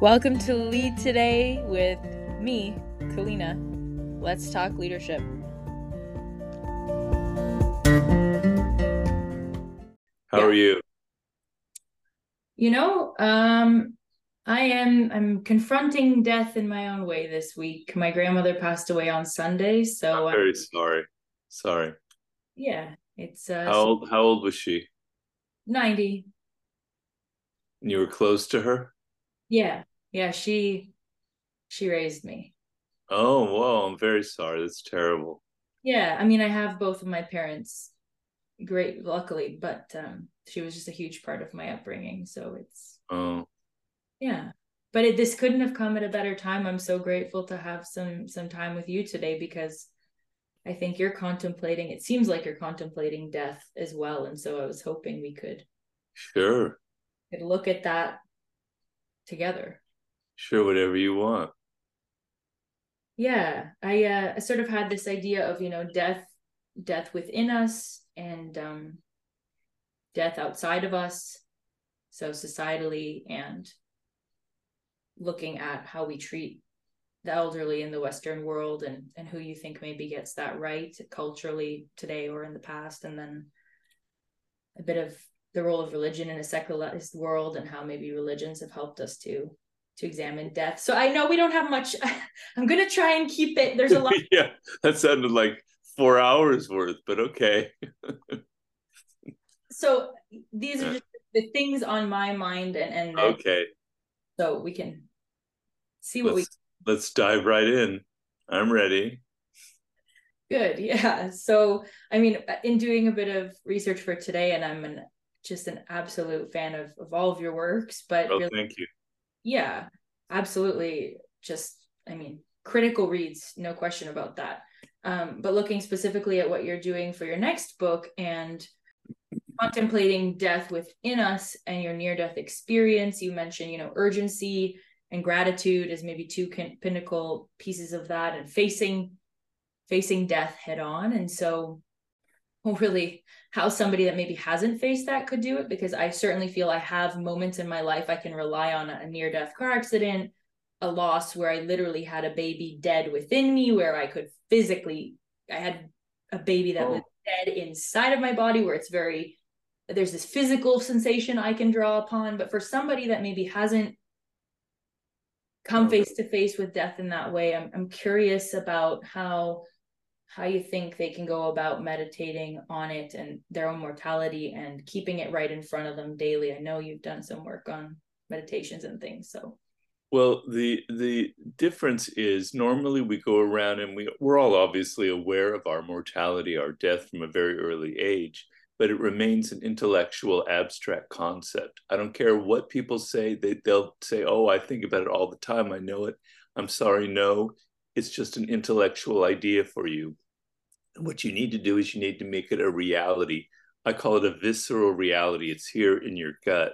Welcome to Lead Today with me, Kalyna. Let's talk leadership. How yeah. are you? You know, um, I am I'm confronting death in my own way this week. My grandmother passed away on Sunday, so I'm very sorry. Sorry. Yeah, it's uh How old how old was she? 90. And you were close to her? Yeah. Yeah, she she raised me. Oh, whoa, I'm very sorry. That's terrible. Yeah, I mean I have both of my parents great luckily, but um she was just a huge part of my upbringing, so it's Oh. Yeah. But it, this couldn't have come at a better time. I'm so grateful to have some some time with you today because I think you're contemplating it seems like you're contemplating death as well and so I was hoping we could Sure. Could look at that together. Sure whatever you want. Yeah, I uh I sort of had this idea of, you know, death death within us and um death outside of us so societally and looking at how we treat the elderly in the western world and and who you think maybe gets that right culturally today or in the past and then a bit of the role of religion in a secularized world and how maybe religions have helped us to to examine death. So i know we don't have much. I'm going to try and keep it. There's a lot. Yeah that sounded like four hours worth but okay. So these are just the things on my mind and and okay. So we can see what let's, we let's dive right in. I'm ready. Good yeah. So i mean in doing a bit of research for today and i'm an just an absolute fan of, of all of your works but oh, really, thank you yeah absolutely. Just i mean critical reads no question about that. Um, but looking specifically at what you're doing for your next book and contemplating death within us and your near death experience you mentioned you know urgency and gratitude as maybe two pinnacle pieces of that and facing facing death head on. And so really how somebody that maybe hasn't faced that could do it because i certainly feel i have moments in my life i can rely on a near death car accident a loss where i literally had a baby dead within me where i could physically i had a baby that oh. was dead inside of my body where it's very there's this physical sensation i can draw upon but for somebody that maybe hasn't come face to face with death in that way I'm, I'm curious about how how you think they can go about meditating on it and their own mortality and keeping it right in front of them daily i know you've done some work on meditations and things so well the the difference is normally we go around and we we're all obviously aware of our mortality our death from a very early age but it remains an intellectual abstract concept. I don't care what people say, they, they'll say, Oh, I think about it all the time. I know it. I'm sorry, no, it's just an intellectual idea for you. And what you need to do is you need to make it a reality. I call it a visceral reality. It's here in your gut.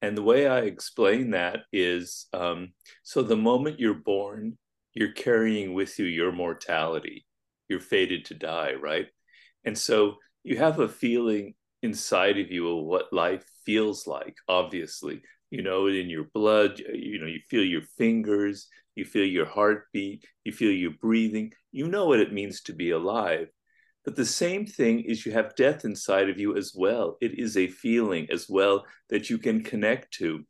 And the way I explain that is um, so the moment you're born, you're carrying with you your mortality. You're fated to die, right? And so you have a feeling inside of you of what life feels like obviously you know it in your blood you know you feel your fingers you feel your heartbeat you feel your breathing you know what it means to be alive. But the same thing is you have death inside of you as well. It is a feeling as well that you can connect to.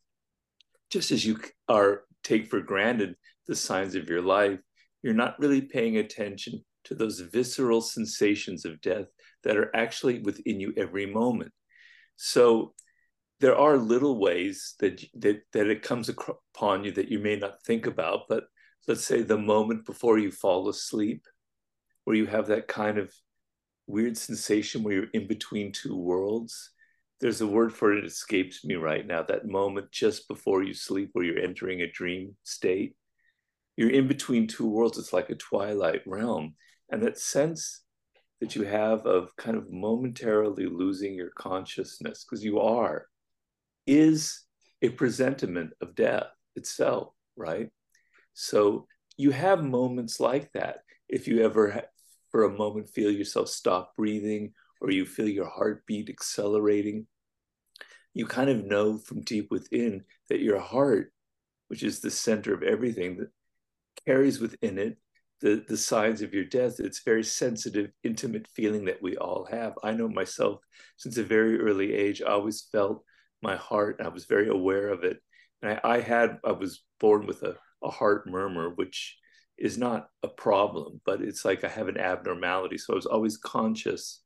Just as you are take for granted the signs of your life you're not really paying attention to those visceral sensations of death that are actually within you every moment. So there are little ways that that, that it comes upon you that you may not think about, but let's say the moment before you fall asleep, where you have that kind of weird sensation where you're in between two worlds. There's a word for it, it escapes me right now. That moment just before you sleep, where you're entering a dream state. You're in between two worlds. It's like a twilight realm. And that sense that you have of kind of momentarily losing your consciousness, because you are, is a presentiment of death itself, right? So you have moments like that. If you ever, for a moment, feel yourself stop breathing or you feel your heartbeat accelerating, you kind of know from deep within that your heart which is the center of everything, that carries within it the, the signs of your death. It's very sensitive, intimate feeling that we all have. I know myself since a very early age, I always felt my heart, I was very aware of it. And I, I had, I was born with a, a heart murmur, which is not a problem, but it's like I have an abnormality. So I was always conscious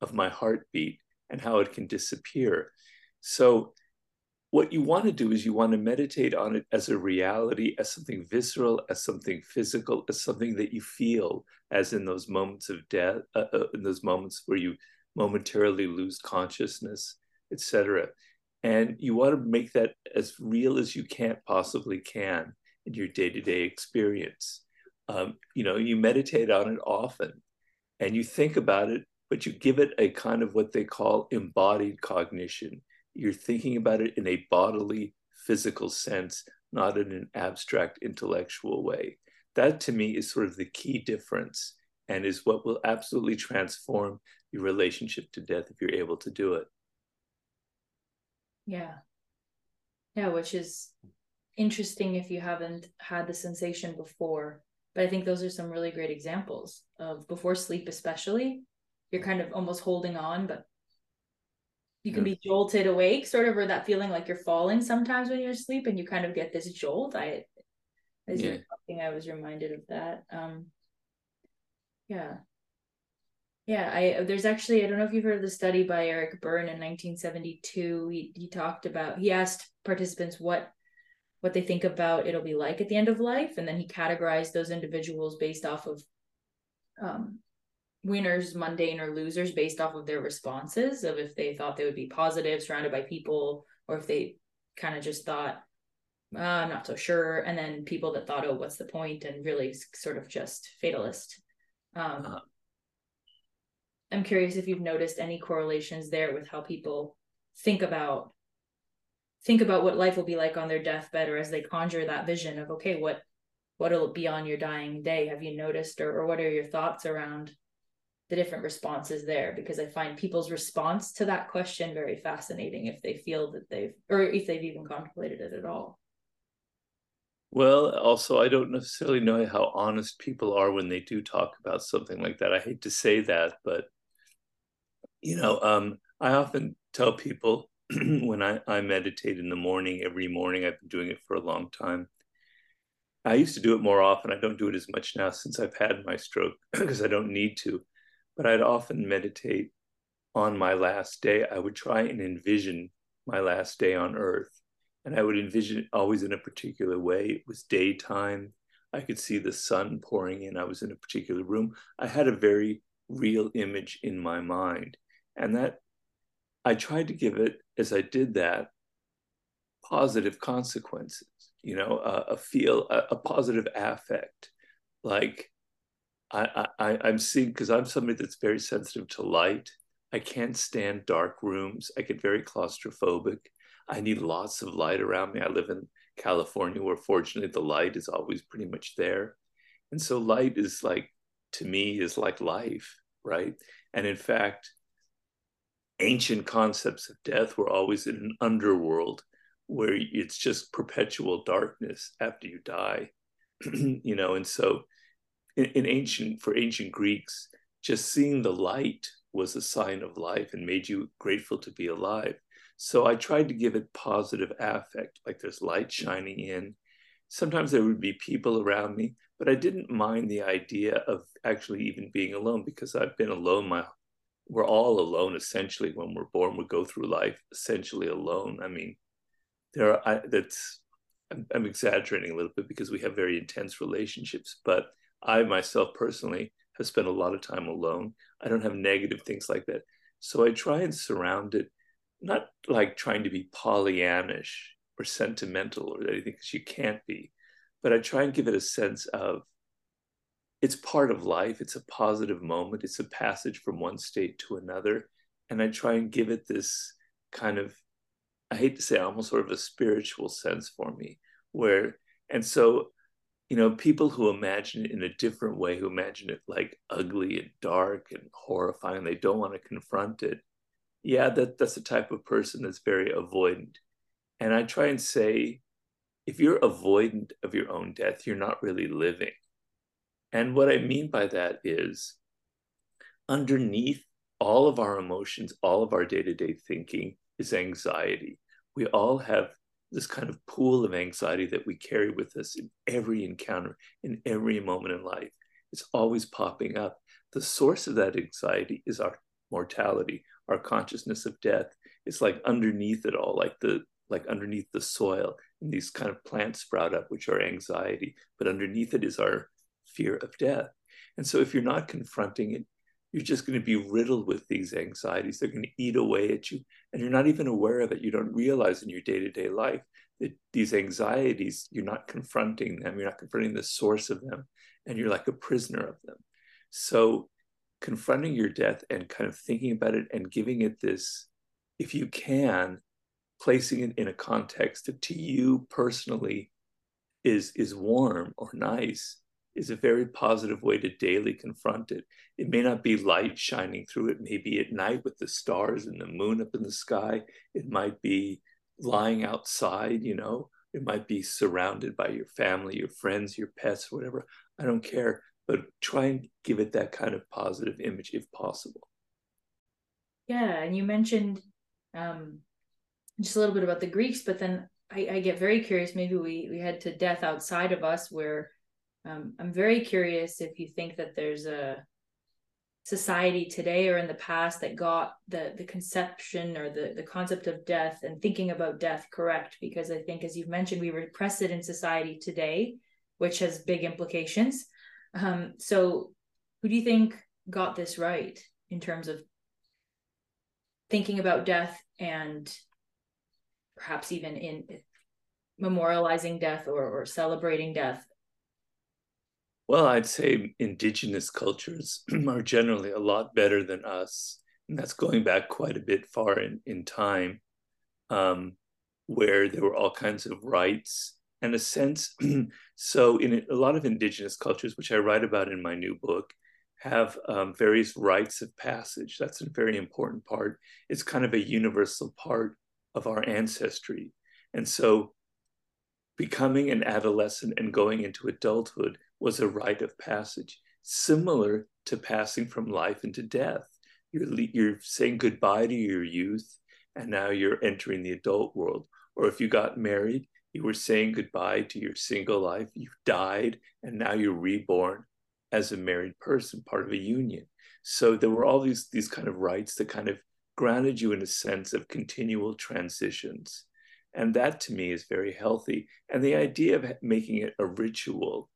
of my heartbeat and how it can disappear. So what you want to do is you want to meditate on it as a reality, as something visceral, as something physical, as something that you feel, as in those moments of death, uh, uh, in those moments where you momentarily lose consciousness, etc. And you want to make that as real as you can't possibly can in your day-to-day experience. Um, you know, you meditate on it often, and you think about it, but you give it a kind of what they call embodied cognition you're thinking about it in a bodily, physical sense, not in an abstract intellectual way. That to me is sort of the key difference and is what will absolutely transform your relationship to death if you're able to do it. Yeah. Yeah, which is interesting if you haven't had the sensation before. But I think those are some really great examples of before sleep, especially. You're kind of almost holding on, but you can be jolted awake sort of or that feeling like you're falling sometimes when you're asleep and you kind of get this jolt i as yeah. you're talking i was reminded of that um yeah yeah i there's actually i don't know if you've heard of the study by eric berne in 1972 he, he talked about he asked participants what what they think about it'll be like at the end of life and then he categorized those individuals based off of um winners, mundane, or losers based off of their responses of if they thought they would be positive, surrounded by people, or if they kind of just thought, uh, I'm not so sure. And then people that thought, oh, what's the? And really sort of just fatalist. Um, uh-huh. I'm curious if you've noticed any correlations there with how people think about think about what life will be like on their deathbed or as they conjure that vision of okay what what'll be on your dying day have you noticed or, or what are your thoughts around the different responses there because I find people's response to that question very fascinating if they feel that they've or if they've even contemplated it at all. Well, also, I don't necessarily know how honest people are when they do talk about something like that. I hate to say that, but you know, um, I often tell people when I, I meditate in the morning every morning. I've been doing it for a long time. I used to do it more often. I don't do it as much now since I've had my stroke because I don't need to but I'd often meditate on my last day. I would try and envision my last day on earth. And I would envision it always in a particular way. It was daytime. I could see the sun pouring in. I was in a particular room. I had a very real image in my mind. And that I tried to give it, as I did that, positive consequences, you know, a, feel, a, a positive affect. Like I, I I'm seeing because I'm somebody that's very sensitive to light. I can't stand dark rooms. I get very claustrophobic. I need lots of light around me. I live in California where fortunately the light is always pretty much there. And so light is like to me is like life, right? And in fact, ancient concepts of death were always in an underworld where it's just perpetual darkness after you die. you know, and so in, in ancient for ancient Greeks, just seeing the light was a sign of life and made you grateful to be alive. So I tried to give it positive affect, like there's light shining in. Sometimes there would be people around me, but I didn't mind the idea of actually even being alone because I've been alone my we're all alone essentially when we're born. We go through life essentially alone. I mean, there are I, that's I'm, I'm exaggerating a little bit because we have very intense relationships, but I myself personally have spent a lot of time alone. I don't have negative things like that. So I try and surround it, not like trying to be Pollyannish or sentimental or anything, because you can't be, but I try and give it a sense of it's part of life. It's a positive moment. It's a passage from one state to another. And I try and give it this kind of, I hate to say, almost sort of a spiritual sense for me, where, and so you know, people who imagine it in a different way, who imagine it like ugly and dark and horrifying, they don't want to confront it. Yeah, that that's the type of person that's very avoidant. And I try and say, if you're avoidant of your own death, you're not really living. And what I mean by that is underneath all of our emotions, all of our day to day thinking is anxiety. We all have this kind of pool of anxiety that we carry with us in every encounter, in every moment in life. It's always popping up. The source of that anxiety is our mortality, our consciousness of death. It's like underneath it all, like the like underneath the soil, and these kind of plants sprout up, which are anxiety. But underneath it is our fear of death. And so if you're not confronting it, you're just going to be riddled with these anxieties. They're going to eat away at you, and you're not even aware of it. You don't realize in your day to day life that these anxieties, you're not confronting them, you're not confronting the source of them, and you're like a prisoner of them. So, confronting your death and kind of thinking about it and giving it this, if you can, placing it in a context that to you personally is is warm or nice is a very positive way to daily confront it. It may not be light shining through it, maybe at night with the stars and the moon up in the sky. It might be lying outside, you know, it might be surrounded by your family, your friends, your pets, whatever. I don't care, but try and give it that kind of positive image if possible. Yeah, and you mentioned um, just a little bit about the Greeks, but then I, I get very curious. Maybe we we head to death outside of us, where um, I'm very curious if you think that there's a society today or in the past that got the the conception or the the concept of death and thinking about death correct because i think as you've mentioned we repress it in society today which has big implications. Um, so who do you think got this right in terms of thinking about death and perhaps even in memorializing death or, or celebrating death well, I'd say indigenous cultures are generally a lot better than us. And that's going back quite a bit far in, in time, um, where there were all kinds of rites and a sense. so, in a lot of indigenous cultures, which I write about in my new book, have um, various rites of passage. That's a very important part. It's kind of a universal part of our ancestry. And so, becoming an adolescent and going into adulthood was a rite of passage, similar to passing from life into death. You're, you're saying goodbye to your youth, and now you're entering the adult world. Or if you got married, you were saying goodbye to your single life. You died, and now you're reborn as a married person, part of a union. So there were all these these kind of rites that kind of grounded you in a sense of continual transitions. And that to me is very healthy. And the idea of making it a ritual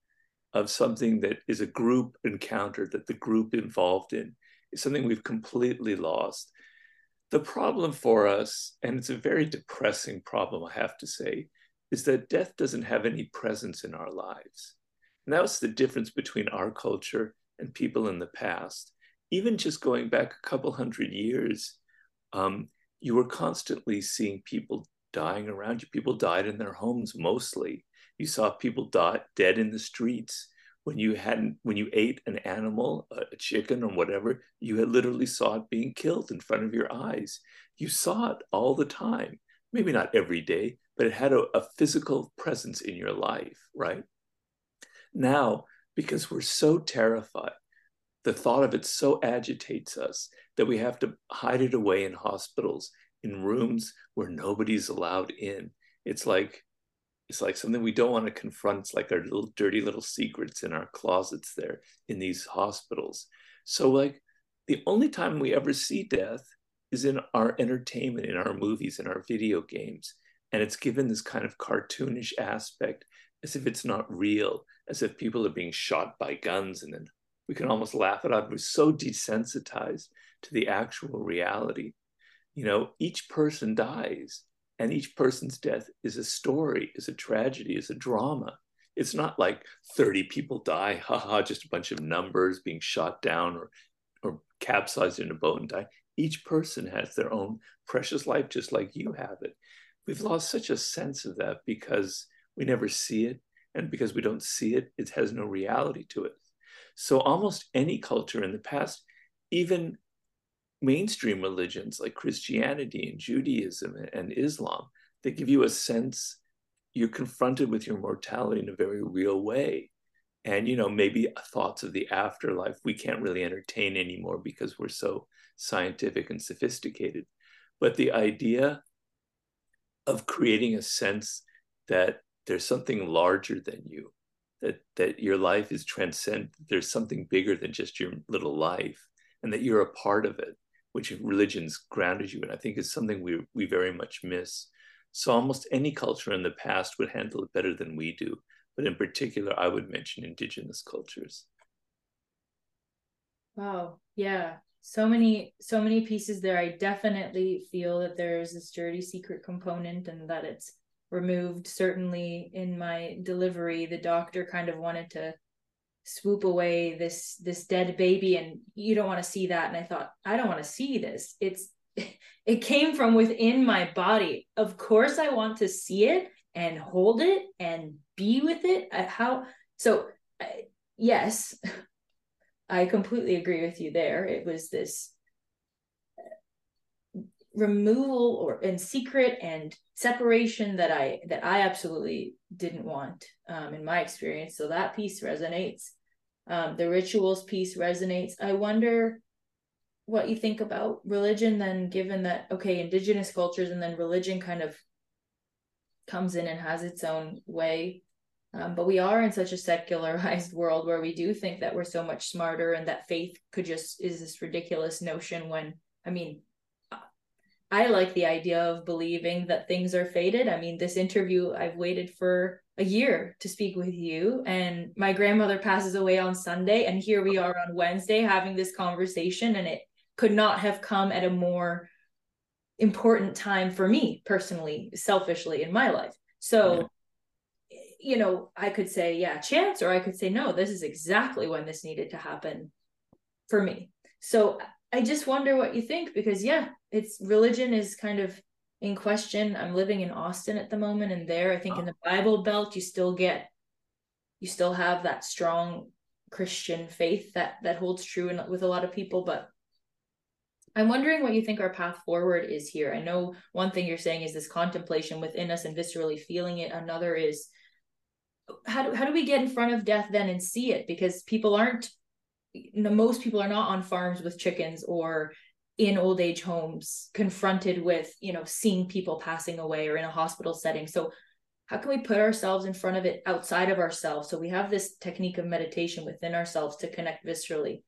of something that is a group encounter that the group involved in is something we've completely lost. The problem for us, and it's a very depressing problem, I have to say, is that death doesn't have any presence in our lives. And that was the difference between our culture and people in the past. Even just going back a couple hundred years, um, you were constantly seeing people dying around you. People died in their homes mostly. You saw people die, dead in the streets. When you hadn't, when you ate an animal, a chicken or whatever, you had literally saw it being killed in front of your eyes. You saw it all the time. Maybe not every day, but it had a, a physical presence in your life, right? Now, because we're so terrified, the thought of it so agitates us that we have to hide it away in hospitals, in rooms where nobody's allowed in. It's like it's like something we don't want to confront. It's like our little dirty little secrets in our closets there in these hospitals. So, like, the only time we ever see death is in our entertainment, in our movies, in our video games. And it's given this kind of cartoonish aspect as if it's not real, as if people are being shot by guns. And then we can almost laugh it off. We're so desensitized to the actual reality. You know, each person dies and each person's death is a story, is a tragedy, is a drama. It's not like 30 people die, haha, just a bunch of numbers being shot down or, or capsized in a boat and die. Each person has their own precious life, just like you have it. We've lost such a sense of that because we never see it. And because we don't see it, it has no reality to it. So almost any culture in the past, even mainstream religions like Christianity and Judaism and Islam that give you a sense you're confronted with your mortality in a very real way. And, you know, maybe thoughts of the afterlife we can't really entertain anymore because we're so scientific and sophisticated. But the idea of creating a sense that there's something larger than you, that that your life is transcend, there's something bigger than just your little life, and that you're a part of it, which religion's grounded you in, I think is something we we very much miss. So almost any culture in the past would handle it better than we do. But in particular, I would mention indigenous cultures. Wow. Yeah. So many, so many pieces there. I definitely feel that there's this dirty secret component and that it's removed. Certainly in my delivery, the doctor kind of wanted to swoop away this this dead baby and you don't want to see that. And i thought i don't want to see this. It's it came from within my body. Of course i want to see it and hold it and be with it. How so yes i completely agree with you there. It was this removal or and secret and separation that i that i absolutely didn't want um, in my experience. So that piece resonates. Um, the rituals piece resonates. I wonder what you think about religion then given that okay indigenous cultures and then religion kind of comes in and has its own way. Um, but we are in such a secularized world where we do think that we're so much smarter and that faith could just is this ridiculous notion when i mean i like the idea of believing that things are fated i mean this interview i've waited for a year to speak with you and my grandmother passes away on sunday and here we are on wednesday having this conversation and it could not have come at a more important time for me personally, selfishly in my life. So, yeah. you know, I could say, yeah, chance, or I could say, no, this is exactly when this needed to happen for me. So I just wonder what you think because, yeah, it's religion is kind of in question. I'm living in Austin at the moment, and there, I think oh. in the ah. Bible Belt, you still get, you still have that strong Christian faith that that holds true in, with a lot of people, but I'm wondering what you think our path forward is here. I know one thing you're saying is this contemplation within us and viscerally feeling it. Another is how do, how do we get in front of death then and see it? Because people aren't, you know, most people are not on farms with chickens or in old age homes confronted with, you know, seeing people passing away or in a hospital setting. So how can we put ourselves in front of it outside of ourselves? So we have this technique of meditation within ourselves to connect viscerally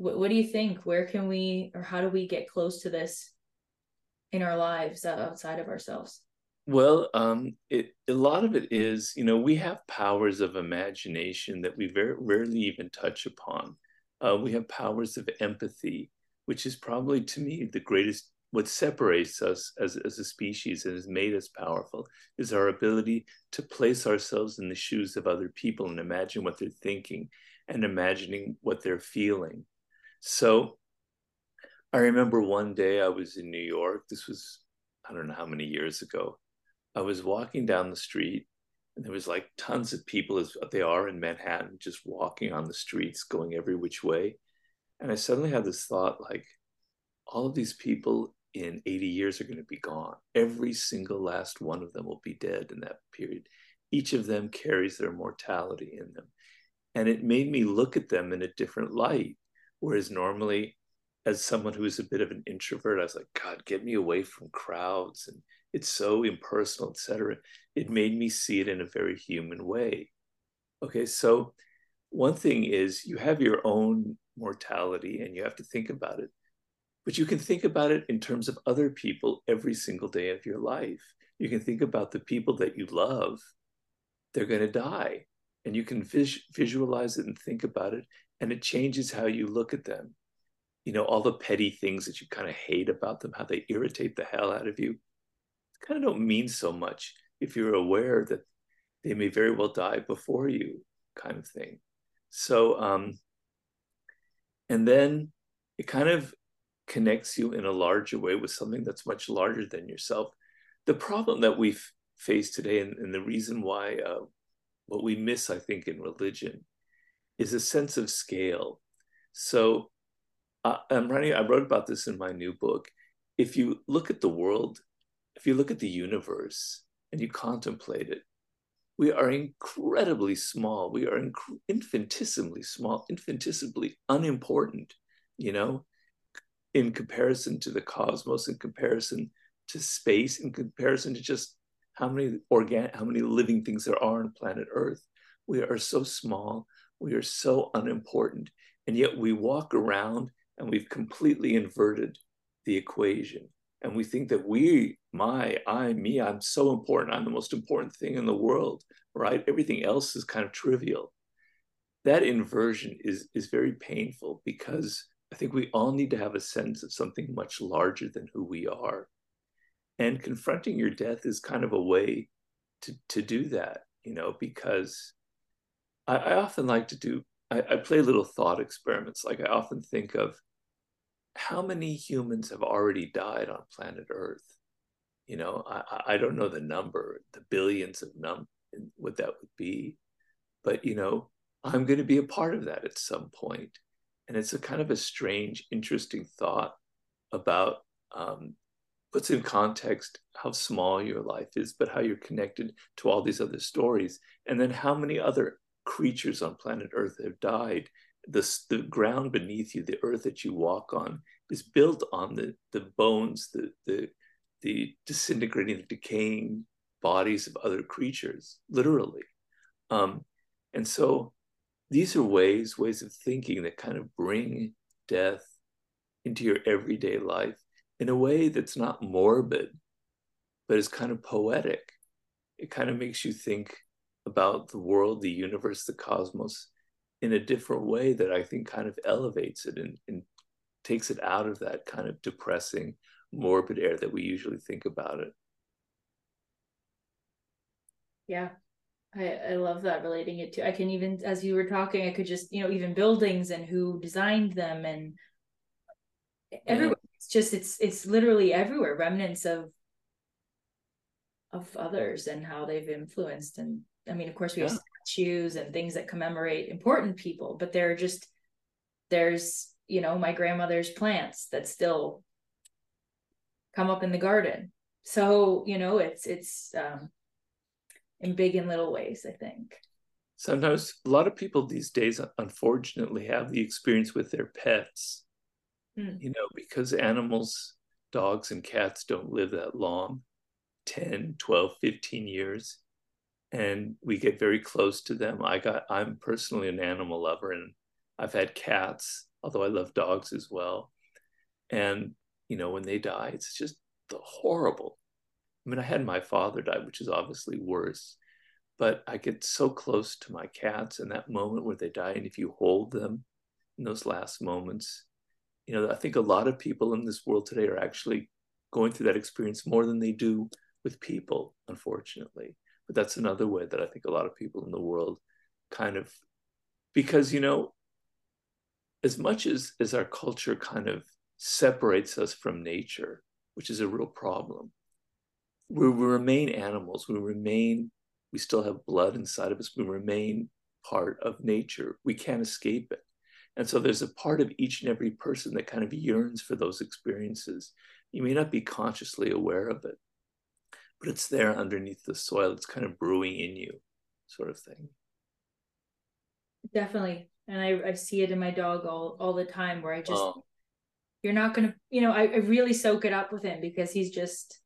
what, what do you think where can we or how do we get close to this in our lives outside of ourselves well um, it, a lot of it is you know we have powers of imagination that we very rarely even touch upon uh, we have powers of empathy which is probably to me the greatest what separates us as, as a species and has made us powerful is our ability to place ourselves in the shoes of other people and imagine what they're thinking and imagining what they're feeling so I remember one day I was in New York. This was, I don't know how many years ago. I was walking down the street and there was like tons of people as they are in Manhattan, just walking on the streets, going every which way. And I suddenly had this thought like, all of these people in 80 years are going to be gone. Every single last one of them will be dead in that period. Each of them carries their mortality in them. And it made me look at them in a different light Whereas normally, as someone who's a bit of an introvert, I was like, God, get me away from crowds. And it's so impersonal, etc. It made me see it in a very human way. Okay, so one thing is you have your own mortality and you have to think about it. But you can think about it in terms of other people every single day of your life. You can think about the people that you love, they're going to die. And you can vis- visualize it and think about it and it changes how you look at them. You know, all the petty things that you kind of hate about them, how they irritate the hell out of you, kind of don't mean so much if you're aware that they may very well die before you, kind of thing. So, um, and then it kind of connects you in a larger way with something that's much larger than yourself. The problem that we face today, and, and, the reason why uh, what we miss, I think, in religion is a sense of scale. So uh, I'm writing, I wrote about this in my new book. If you look at the world, if you look at the universe and you contemplate it, we are incredibly small. We are inc- infinitesimally small, infinitesimally unimportant, you know, in comparison to the cosmos, in comparison to space, in comparison to just how many organ, how many living things there are on planet Earth. We are so small. We are so unimportant, and yet we walk around and we've completely inverted the equation and we think that we, my, I, me, I'm so important. I'm the most important thing in the world, right? Everything else is kind of trivial. That inversion is is very painful because I think we all need to have a sense of something much larger than who we are. And confronting your death is kind of a way to, to do that, you know, because I, I often like to do, I, I play little thought experiments. Like I often think of how many humans have already died on planet Earth? You know, I, I don't know the number, the billions of num what that would be, but you know, I'm going to be a part of that at some point, and it's a kind of a strange, interesting thought about um, puts in context how small your life is, but how you're connected to all these other stories, and then how many other creatures on planet Earth have died the, the ground beneath you, the earth that you walk on, is built on the, the bones, the, the, the disintegrating, the decaying bodies of other creatures, literally. Um, and so these are ways, ways of thinking that kind of bring death into your everyday life in a way that's not morbid, but is kind of poetic. It kind of makes you think about the world, the universe, the cosmos in a different way that I think kind of elevates it and, and takes it out of that kind of depressing, morbid air that we usually think about it. Yeah, I, I love that relating it to I can even as you were talking, I could just, you know, even buildings and who designed them and everywhere. Yeah. It's just it's it's literally everywhere, remnants of of others and how they've influenced and I mean, of course, we yeah. have statues and things that commemorate important people, but there are just there's you know my grandmother's plants that still come up in the garden. So you know, it's it's um, in big and little ways. I think sometimes a lot of people these days, unfortunately, have the experience with their pets. Hmm. You know, because animals, dogs and cats don't live that long 10, 12, 15 years and we get very close to them. I got I'm personally an animal lover and I've had cats, although I love dogs as well. And you know, when they die, it's just the horrible. I mean, I had my father die, which is obviously worse, but I get so close to my cats in that moment where they die. And if you hold them in those last moments, you know, I think a lot of people in this world today are actually going through that experience more than they do with people, unfortunately. But that's another way that I think a lot of people in the world kind of, because, you know, as much as, as our culture kind of separates us from nature, which is a real problem, we, we remain animals. We remain, we still have blood inside of us. We remain part of nature. We can't escape it. And so there's a part of each and every person that kind of yearns for those experiences. You may not be consciously aware of it, but it's there underneath the soil. It's kind of brewing in you, sort of thing. Definitely. And I, I see it in my dog all, all the time where I just, oh. you're not going to, you know, I, I really soak it up with him because he's just,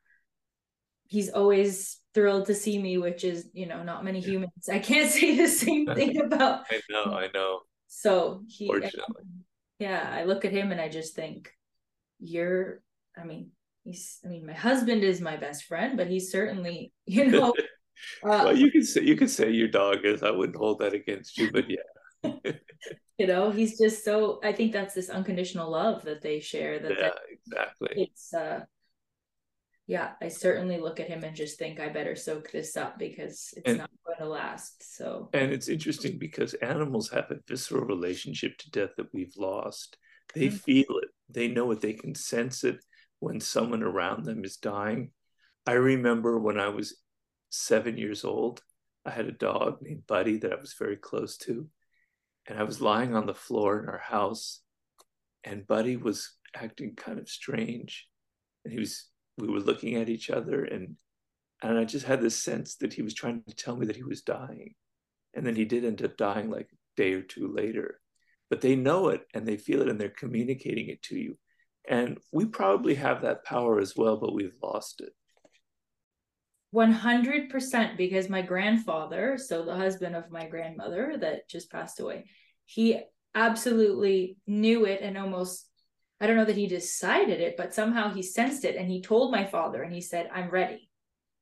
he's always thrilled to see me, which is, you know, not many humans. I can't say the same thing about. I know, I know. So he, I, yeah, I look at him and I just think, you're, I mean, he's i mean my husband is my best friend but he's certainly you know uh, well you can say you can say your dog is i wouldn't hold that against you but yeah. You know he's just so i think that's this unconditional love that they share that, yeah that exactly. it's uh yeah i certainly look at him and just think i better soak this up because it's and, not going to last so. And it's interesting because animals have a visceral relationship to death that we've lost. They mm-hmm. feel it. They know it. They can sense it when someone around them is dying. I remember when I was seven years old, I had a dog named Buddy that I was very close to. And I was lying on the floor in our house, and Buddy was acting kind of strange. And he was, we were looking at each other, and And I just had this sense that he was trying to tell me that he was dying. And then he did end up dying like a day or two later. But they know it and they feel it and they're communicating it to you. And we probably have that power as well, but we've lost it. 100% because my grandfather, so the husband of my grandmother that just passed away, he absolutely knew it and almost I don't know that he decided it, but somehow he sensed it and he told my father and he said, I'm ready.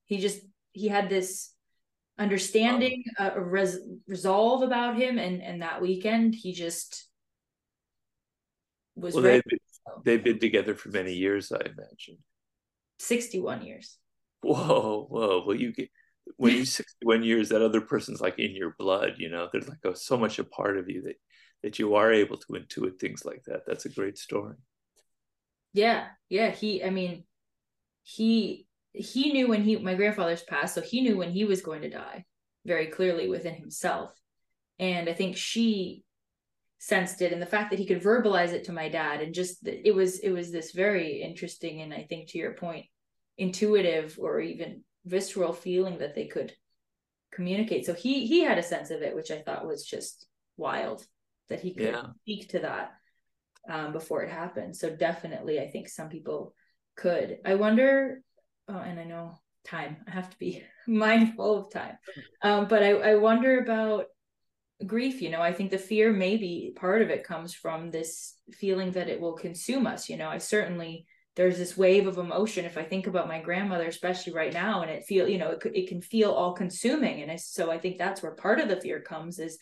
He just, he had this understanding, uh, res- resolve about him. And, and that weekend, he just was well, ready. Been, they've been together for many years, I imagine. 61 years. Whoa, whoa. Well, you get, when you 61 years, that other person's like in your blood, you know, there's like a, so much a part of you that, that you are able to intuit things like that. That's a great story yeah yeah he i mean he he knew when he my grandfather's passed so he knew when he was going to die very clearly within himself and i think she sensed it and the fact that he could verbalize it to my dad and just it was it was this very interesting and i think to your point intuitive or even visceral feeling that they could communicate so he he had a sense of it which i thought was just wild that he could yeah. speak to that um, before it happened. So definitely, I think some people could. I wonder, oh, and I know time. I have to be mindful of time, um, but I, I wonder about grief. You know, I think the fear maybe part of it comes from this feeling that it will consume us. You know, I certainly there's this wave of emotion if i think about my grandmother especially right now and it feel you know it, it can feel all consuming and I, so i think that's where part of the fear comes is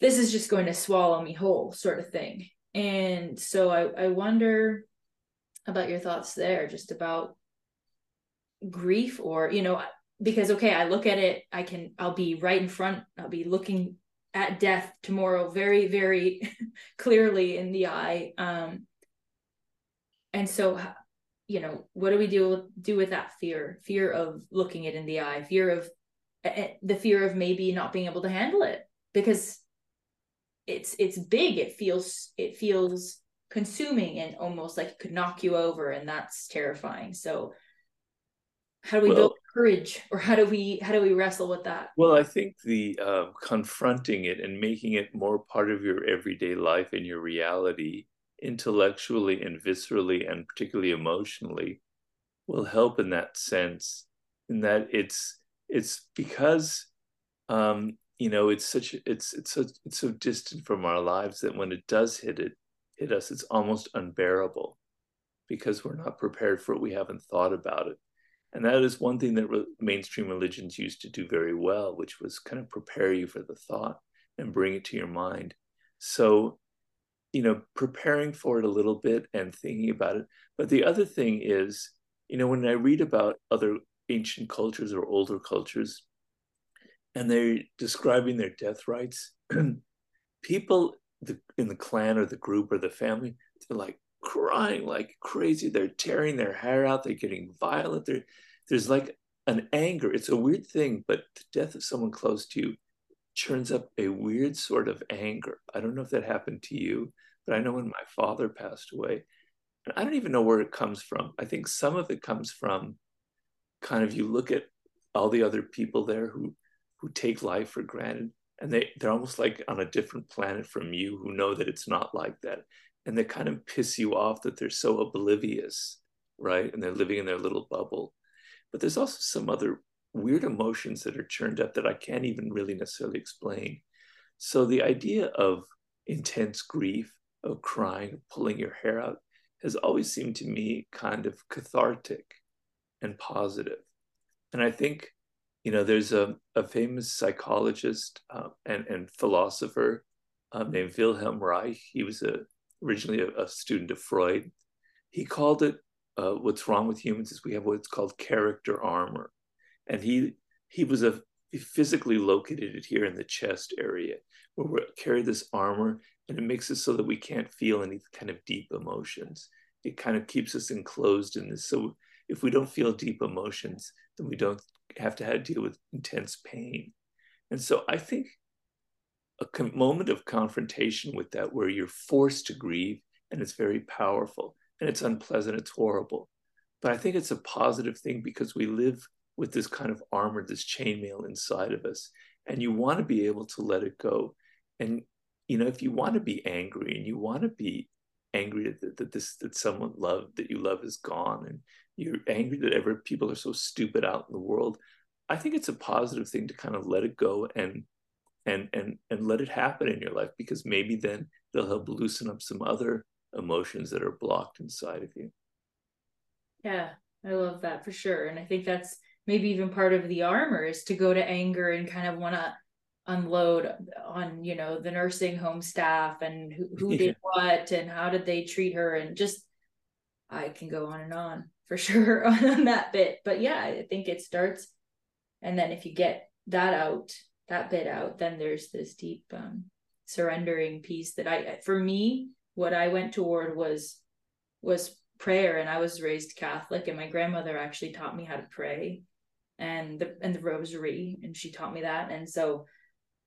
this is just going to swallow me whole sort of thing and so I, I wonder about your thoughts there, just about grief or, you know, because okay, I look at it, I can, I'll be right in front, I'll be looking at death tomorrow very, very clearly in the eye. Um, and so, you know, what do we do do with that fear? Fear of looking it in the eye, fear of uh, the fear of maybe not being able to handle it because it's it's big it feels it feels consuming and almost like it could knock you over and that's terrifying so how do we well, build courage or how do we how do we wrestle with that? Well i think the uh, confronting it and making it more part of your everyday life and your reality intellectually and viscerally and particularly emotionally will help in that sense in that it's it's because um, you know it's such it's it's so it's so distant from our lives that when it does hit it hit us it's almost unbearable because we're not prepared for it. We haven't thought about it and that is one thing that re- mainstream religions used to do very well which was kind of prepare you for the thought and bring it to your mind so you know preparing for it a little bit and thinking about it but the other thing is you know when i read about other ancient cultures or older cultures and they're describing their death rites. People in the clan or the group or the family, they're like crying like crazy. They're tearing their hair out. They're getting violent. They're, there's like an anger. It's a weird thing, but the death of someone close to you churns up a weird sort of anger. I don't know if that happened to you, but I know when my father passed away, and I don't even know where it comes from. I think some of it comes from kind of you look at all the other people there who who take life for granted and they they're almost like on a different planet from you who know that it's not like that and they kind of piss you off that they're so oblivious right and they're living in their little bubble but there's also some other weird emotions that are churned up that I can't even really necessarily explain so the idea of intense grief of crying pulling your hair out has always seemed to me kind of cathartic and positive. and I think you know, there's a, a famous psychologist uh, and, and philosopher um, named Wilhelm Reich. He was a, originally a, a student of Freud. He called it uh, what's wrong with humans is we have what's called character armor. And he he was a he physically located it here in the chest area where we carry this armor and it makes it so that we can't feel any kind of deep emotions. It kind of keeps us enclosed in this. So if we don't feel deep emotions, then we don't have to, have to deal with intense pain. And so I think a moment of confrontation with that where you're forced to grieve and it's very powerful and it's unpleasant, it's horrible. But I think it's a positive thing because we live with this kind of armor, this chainmail inside of us. And you want to be able to let it go. And, you know, if you want to be angry and you want to be angry that, that this, that someone loved, that you love is gone, and you're angry that ever people are so stupid out in the world, I think it's a positive thing to kind of let it go and and and and let it happen in your life because maybe then they'll help loosen up some other emotions that are blocked inside of you. Yeah, I love that for sure. And I think that's maybe even part of the armor is to go to anger and kind of want to unload on, you know, the nursing home staff and who, who yeah. did what and how did they treat her and just I can go on and on for sure on that bit. But yeah, I think it starts and then if you get that out, that bit out, then there's this deep um surrendering piece that I for me what I went toward was was prayer. And I was raised Catholic and my grandmother actually taught me how to pray and the and the rosary and she taught me that. And so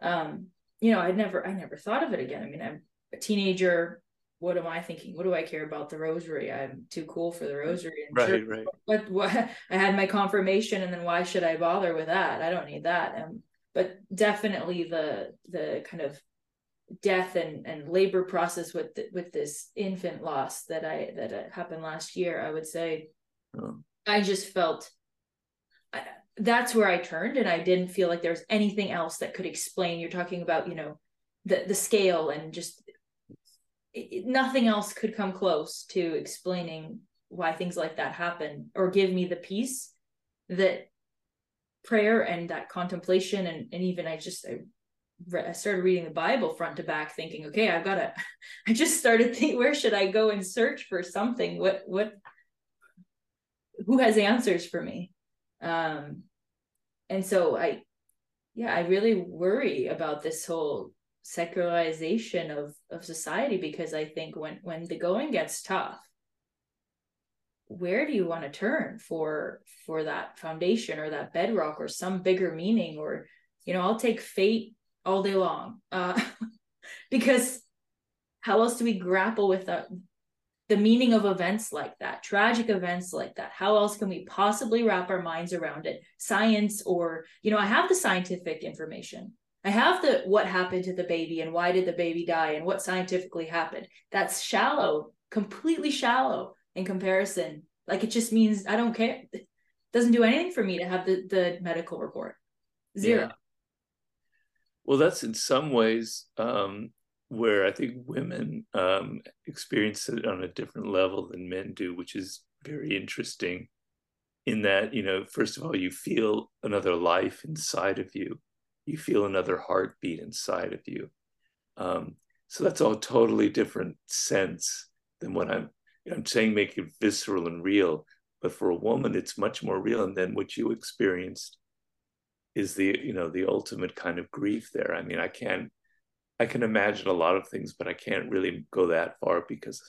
um you know I'd never I never thought of it again. I mean I'm a teenager. What am I thinking? What do I care about the rosary? I'm too cool for the rosary. And right sure, right. what, what I had my confirmation and then why should I bother with that? I don't need that. Um but definitely the the kind of death and, and labor process with the, with this infant loss that I that happened last year, I would say oh. I just felt I, that's where I turned, and I didn't feel like there was anything else that could explain. You're talking about you know the the scale and just it, nothing else could come close to explaining why things like that happen or give me the peace that prayer and that contemplation and, and even I just I I started reading the Bible front to back, thinking, okay, I've got to. I just started thinking, where should I go and search for something? What what? Who has answers for me? Um, and so I, yeah, I really worry about this whole secularization of of society because I think when when the going gets tough, where do you want to turn for for that foundation or that bedrock or some bigger meaning or you know i'll take fate all day long uh, because how else do we grapple with the, the meaning of events like that tragic events like that? How else can we possibly wrap our minds around it? Science or you know i have the scientific information. I have the what happened to the baby and why did the baby die and what scientifically happened. That's shallow completely shallow in comparison like it just means i don't care it doesn't do anything for me to have the the medical report zero yeah. Well, that's in some ways um, where I think women um, experience it on a different level than men do, which is very interesting. In that, you know, first of all, you feel another life inside of you, you feel another heartbeat inside of you. Um, so that's all totally different sense than what I'm. I'm saying make it visceral and real, but for a woman, it's much more real. And then what you experienced is the you know the ultimate kind of grief there. I mean i can't i can imagine a lot of things but i can't really go that far because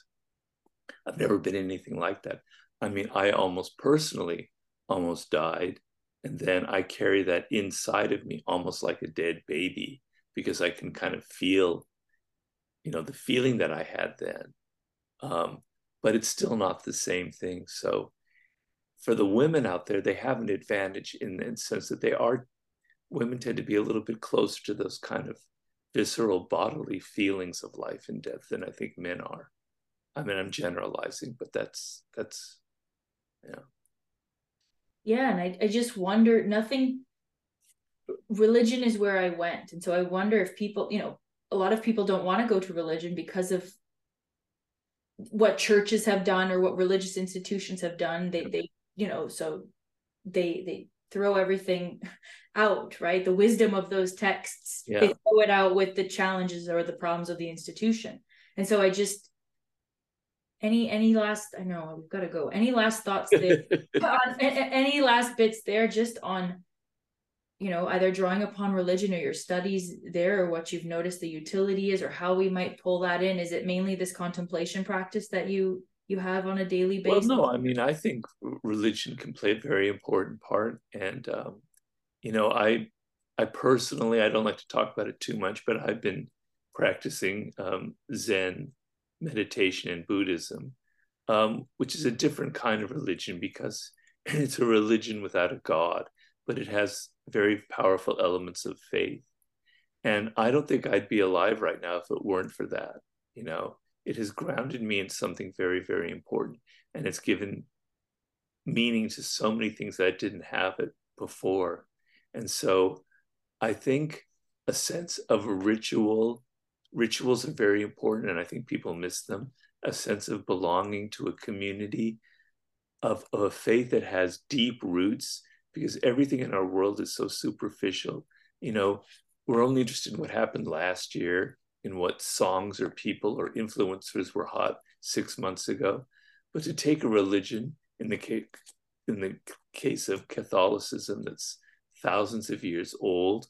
i've never been anything like that. I mean i almost personally almost died and then i carry that inside of me almost like a dead baby because i can kind of feel you know the feeling that i had then. Um, but it's still not the same thing so for the women out there, they have an advantage in the sense that they are women tend to be a little bit closer to those kind of visceral bodily feelings of life and death than I think men are. I mean, I'm generalizing, but that's that's yeah. Yeah, and I, I just wonder nothing religion is where I went. And so I wonder if people, you know, a lot of people don't want to go to religion because of what churches have done or what religious institutions have done. They they, you know, so they they throw everything out right the wisdom of those texts yeah. they throw it out with the challenges or the problems of the institution and so i just any any last i know we've got to go any last thoughts there on, any last bits there just on you know either drawing upon religion or your studies there or what you've noticed the utility is or how we might pull that in is it mainly this contemplation practice that you you have on a daily basis? Well, no, I mean, I think religion can play a very important part. And, um, you know, I, I personally, I don't like to talk about it too much, but I've been practicing um, Zen meditation and Buddhism, um, which is a different kind of religion because it's a religion without a God, but it has very powerful elements of faith. And I don't think I'd be alive right now if it weren't for that. You know, it has grounded me in something very, very important. And it's given meaning to so many things that I didn't have it before. And so I think a sense of ritual, rituals are very important, and I think people miss them. A sense of belonging to a community, of, of a faith that has deep roots, because everything in our world is so superficial. You know, we're only interested in what happened last year, in what songs or people or influencers were hot six months ago. But to take a religion in the case in the case of Catholicism that's thousands of years old,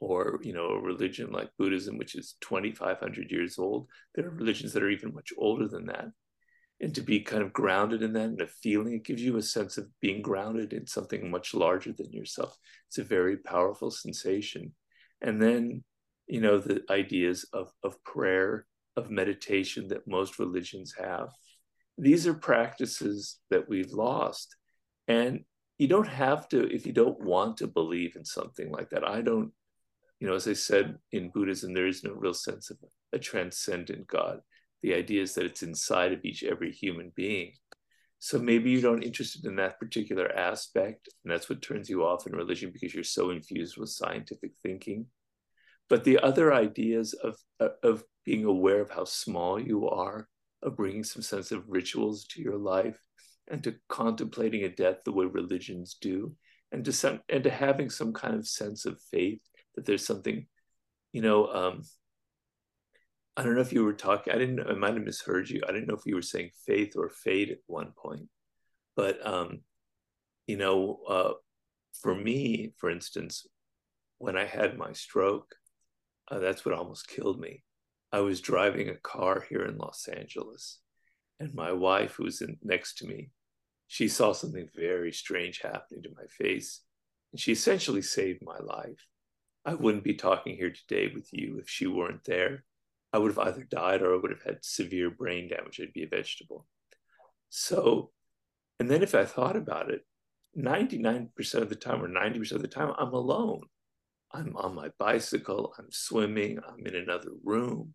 or you know a religion like Buddhism, which is 2,500 years old. There are religions that are even much older than that, and to be kind of grounded in that and a feeling, it gives you a sense of being grounded in something much larger than yourself. It's a very powerful sensation, and then you know the ideas of of prayer, of meditation that most religions have these are practices that we've lost. And you don't have to, if you don't want to believe in something like that. I don't, you know, as I said in Buddhism, there is no real sense of a transcendent God. The idea is that it's inside of each every human being. So maybe you don't interested in that particular aspect, and that's what turns you off in religion because you're so infused with scientific thinking. But the other ideas of of being aware of how small you are, of bringing some sense of rituals to your life and to contemplating a death the way religions do and to some and to having some kind of sense of faith that there's something you know um i don't know if you were talking i didn't i might have misheard you i didn't know if you were saying faith or fate at one point but um you know uh for me for instance when i had my stroke uh, that's what almost killed me I was driving a car here in Los Angeles, and my wife, who was in, next to me, she saw something very strange happening to my face, and she essentially saved my life. I wouldn't be talking here today with you if she weren't there. I would have either died or I would have had severe brain damage. I'd be a vegetable. So, and then if I thought about it, 99% of the time or 90% of the time, I'm alone. I'm on my bicycle, I'm swimming, I'm in another room.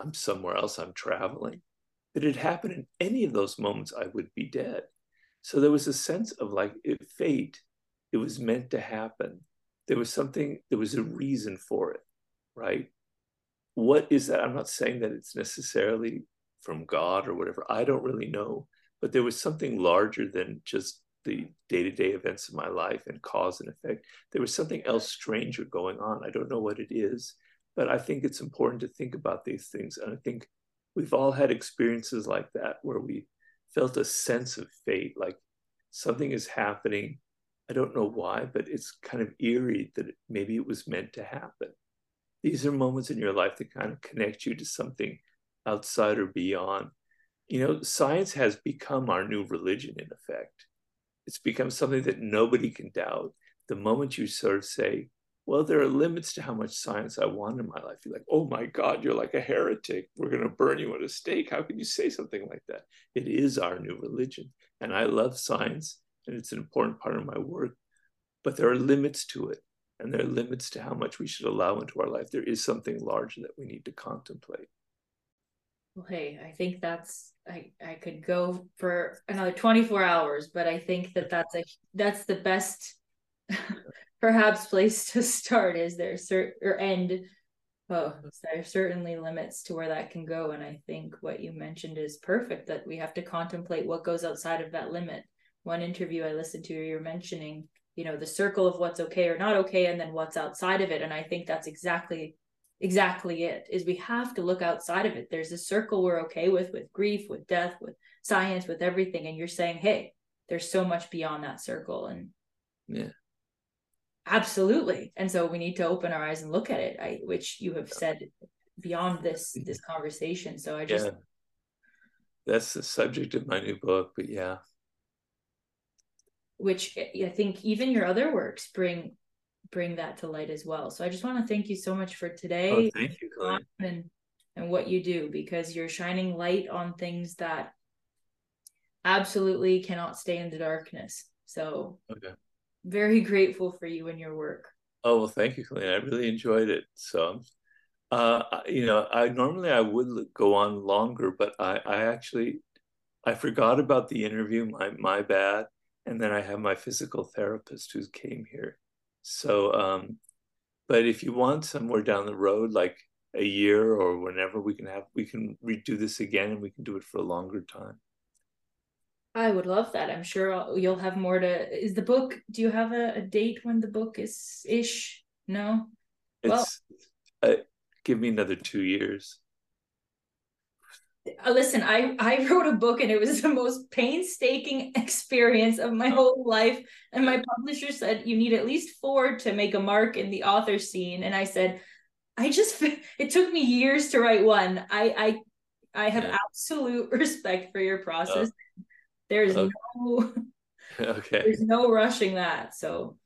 I'm somewhere else, I'm traveling. That it happened in any of those moments, I would be dead. So there was a sense of like it, fate, it was meant to happen. There was something, there was a reason for it, right? What is that? I'm not saying that it's necessarily from God or whatever. I don't really know. But there was something larger than just the day-to-day events of my life and cause and effect there was something else stranger going on i don't know what it is but I think it's important to think about these things. And I think we've all had experiences like that where we felt a sense of fate, like something is happening. I don't know why, but it's kind of eerie that maybe it was meant to happen. These are moments in your life that kind of connect you to something outside or beyond. You know, science has become our new religion, in effect. It's become something that nobody can doubt. The moment you sort of say, well, there are limits to how much science I want in my life. You're like, oh my God, you're like a heretic. We're going to burn you at a stake. How can you say something like that? It is our new religion. And I love science, and it's an important part of my work. But there are limits to it, and there are limits to how much we should allow into our life. There is something larger that we need to contemplate. Well, hey, I think that's I I could go for another 24 hours, but I think that that's a that's the best perhaps place to start is there cert or end oh there are certainly limits to where that can go and i think what you mentioned is perfect that we have to contemplate what goes outside of that limit one interview i listened to you're mentioning you know the circle of what's okay or not okay and then what's outside of it. And i think that's exactly exactly it is we have to look outside of it. There's a circle we're okay with with grief with death with science with everything. And you're saying hey there's so much beyond that circle. And yeah. Absolutely. And so we need to open our eyes and look at it. I, which you have said beyond this this conversation. So i just yeah. that's the subject of my new book but yeah which i think even your other works bring bring that to light as well so i just want to thank you so much for today oh, thank you and and what you do because you're shining light on things that absolutely cannot stay in the darkness So okay. very grateful for you and your work. Oh well, thank you, Colleen. I really enjoyed it. So, uh, you know, I normally I would go on longer, but I, I actually, I forgot about the interview. My my bad. And then I have my physical therapist who came here. So, um, but if you want somewhere down the road, like a year or whenever, we can have we can redo this again, and we can do it for a longer time. I would love that. I'm sure I'll, you'll have more to. Is the book? Do you have a, a date when the book is ish? No. It's. Well, uh, give me another two years. Uh, listen, I I wrote a book and it was the most painstaking experience of my whole life. And my publisher said you need at least four to make a mark in the author scene. And I said, I just it took me years to write one. I I I have yeah. absolute respect for your process. Oh. There's okay. no okay. There's no rushing that. So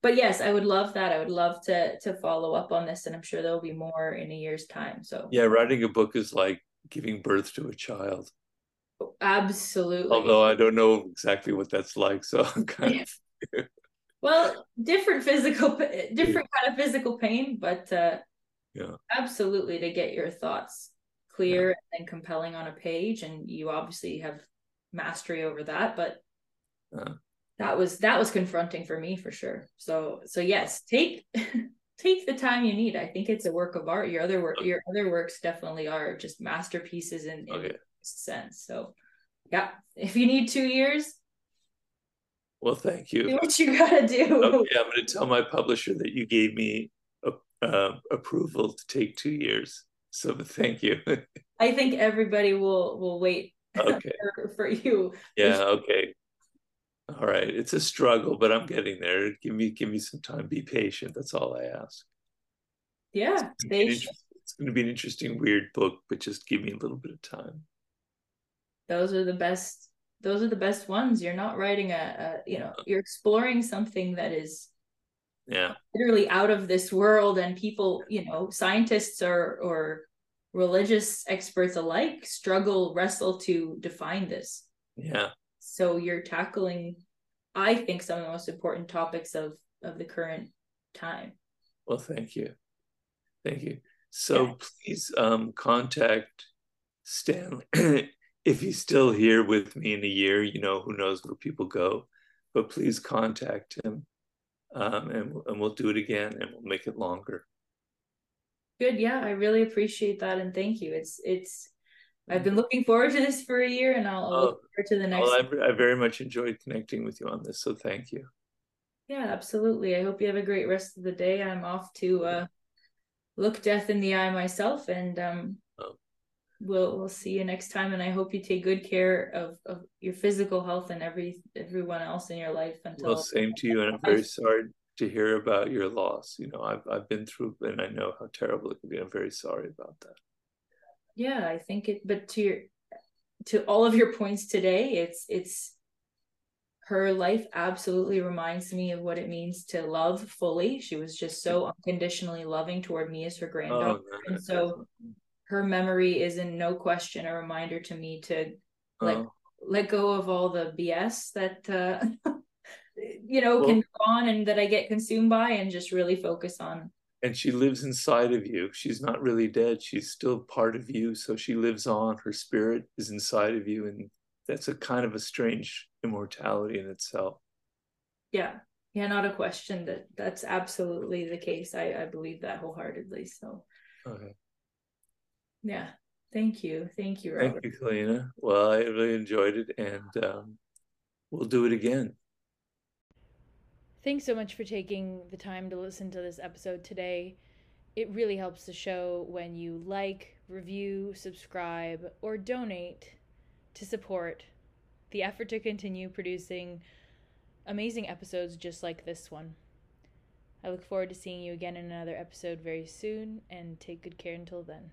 but yes, I would love that. I would love to to follow up on this and I'm sure there'll be more in a year's time. So Yeah, writing a book is like giving birth to a child. Absolutely. Although I don't know exactly what that's like, so I'm kind of well, different physical different kind of physical pain, but uh yeah. Absolutely to get your thoughts clear yeah. and compelling on a page and you obviously have mastery over that but that was that was confronting for me for sure so so yes take take the time you need. I think it's a work of art. Your other work your other works definitely are just masterpieces in, in okay. sense. So yeah if you need two years well thank you. do what you gotta do. Okay, i'm to tell my publisher that you gave me a, uh, approval to take two years. So thank you. I think everybody will will wait okay. for, for you. Yeah okay all right it's a struggle but i'm getting there. Give me give me some time. Be patient. That's all i ask. Yeah it's, it's going to be an interesting weird book but just give me a little bit of time. Those are the best those are the best ones. You're not writing a, a you know you're exploring something that is yeah. literally out of this world and people you know scientists or or religious experts alike struggle wrestle to define this. Yeah so you're tackling i think some of the most important topics of of the current time well thank you thank you so yeah. please um contact stanley if he's still here with me in a year you know who knows where people go but please contact him um, and, and we'll do it again and we'll make it longer Good. Yeah, I really appreciate that and thank you. It's it's I've been looking forward to this for a year and I'll, I'll look forward to the next. Well, I, I very much enjoyed connecting with you on this, so thank you. Yeah, absolutely. I hope you have a great rest of the day. I'm off to uh, look death in the eye myself, and um, oh. we'll we'll see you next time. And I hope you take good care of, of your physical health and every everyone else in your life. Until well, same to you, and I'm very sorry to hear about your loss. You know, I've I've been through and I know how terrible it can be. I'm very sorry about that. Yeah, I think it but to your to all of your points today, it's it's her life absolutely reminds me of what it means to love fully. She was just so unconditionally loving toward me as her granddaughter. Oh, and so her memory is in no question a reminder to me to oh. let go of all the BS that uh you know, well, can go on and that I get consumed by and just really focus on. And she lives inside of you. She's not really dead. She's still part of you. So she lives on. Her spirit is inside of you. And that's a kind of a strange immortality in itself. Yeah. Yeah, not a question that that's absolutely the case. I, I believe that wholeheartedly. So okay. Yeah. Thank you. Thank you, Robert. Thank you, Kalyna. Well, I really enjoyed it and um, we'll do it again. Thanks so much for taking the time to listen to this episode today. It really helps the show when you like, review, subscribe, or donate to support the effort to continue producing amazing episodes just like this one. I look forward to seeing you again in another episode very soon, and take good care until then.